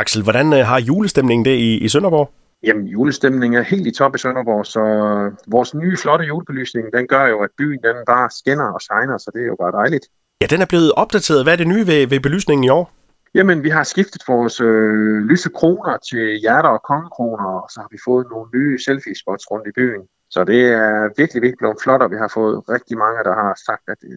Axel, hvordan øh, har julestemningen det i, i Sønderborg? Jamen, julestemningen er helt i top i Sønderborg, så vores nye flotte julebelysning, den gør jo, at byen den bare skinner og shiner, så det er jo bare dejligt. Ja, den er blevet opdateret. Hvad er det nye ved, ved belysningen i år? Jamen, vi har skiftet vores øh, lyse kroner til hjerter og kongekroner, og så har vi fået nogle nye selfie-spots rundt i byen. Så det er virkelig, virkelig blevet flot, og vi har fået rigtig mange, der har sagt, at det,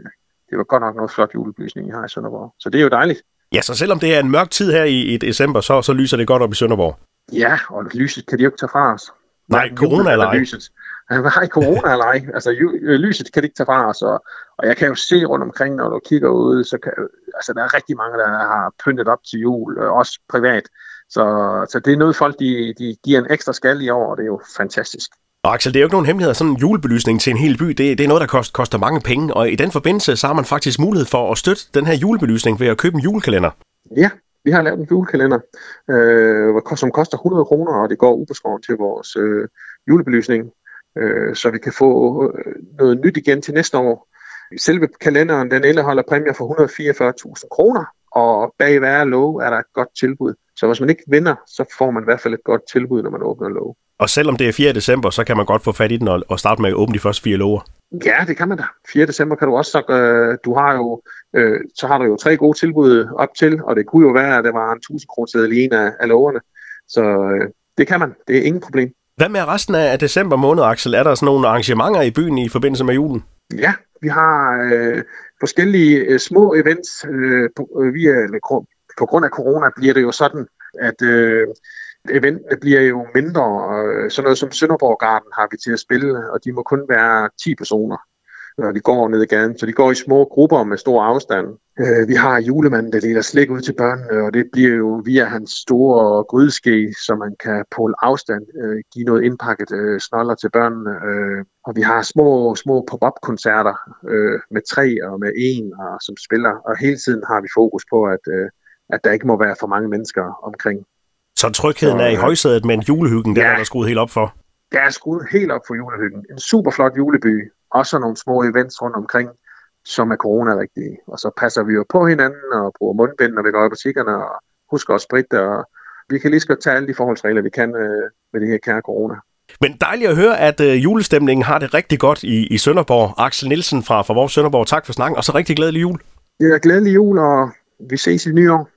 det var godt nok noget flot julebelysning, I har i Sønderborg. Så det er jo dejligt. Ja, så selvom det er en mørk tid her i, i december, så, så lyser det godt op i Sønderborg. Ja, og lyset kan de jo ikke tage fra os. Nej, corona eller ej. Lyset. Nej, corona eller ej. Altså, øh, lyset kan de ikke tage fra os, og, og jeg kan jo se rundt omkring, når du kigger ud, så kan, altså, der er rigtig mange, der har pyntet op til jul, øh, også privat. Så, så det er noget, folk de, de giver en ekstra skal i år, og det er jo fantastisk. Og Axel, det er jo ikke nogen hemmelighed, sådan en julebelysning til en hel by, det, det er noget, der kost, koster mange penge, og i den forbindelse, så har man faktisk mulighed for at støtte den her julebelysning ved at købe en julekalender. Ja, vi har lavet en julekalender, øh, som koster 100 kroner, og det går ubeskåret til vores øh, julebelysning, øh, så vi kan få øh, noget nyt igen til næste år. Selve kalenderen den indeholder præmier for 144.000 kroner, og bag hver lov er der et godt tilbud. Så hvis man ikke vinder, så får man i hvert fald et godt tilbud, når man åbner lov. Og selvom det er 4. december, så kan man godt få fat i den og starte med at åbne de første fire lover. Ja, det kan man da. 4. december kan du også. Så, øh, du har jo, øh, så har du jo tre gode tilbud op til, og det kunne jo være, at det var en 1000 kroner i en af, af loverne. Så øh, det kan man. Det er ingen problem. Hvad med resten af december måned, Axel? Er der sådan nogle arrangementer i byen i forbindelse med julen? Ja, vi har øh, forskellige øh, små events. Øh, på, øh, via, på grund af corona bliver det jo sådan, at øh, eventene bliver jo mindre. Og øh, sådan noget som Sønderborg Garden har vi til at spille, og de må kun være 10 personer når de går ned i gaden. Så de går i små grupper med stor afstand. Øh, vi har julemanden, der deler slik ud til børnene, og det bliver jo via hans store grydeske, så man kan på afstand øh, give noget indpakket øh, snoller til børnene. Øh, og vi har små, små pop-up-koncerter øh, med tre og med en, og, som spiller. Og hele tiden har vi fokus på, at, øh, at der ikke må være for mange mennesker omkring. Så trygheden så, er i højsædet, men julehyggen, ja, den er der skruet helt op for? Der er skruet helt op for julehyggen. En super flot juleby, også nogle små events rundt omkring, som er corona-rigtige. Og så passer vi jo på hinanden og bruger mundbind, når vi går i butikkerne, og husker at spritte, og vi kan lige så godt tage alle de forholdsregler, vi kan øh, med det her kære corona. Men dejligt at høre, at øh, julestemningen har det rigtig godt i, i Sønderborg. Axel Nielsen fra, fra vores Sønderborg, tak for snakken, og så rigtig glædelig jul. Ja, glædelig jul, og vi ses i nye år.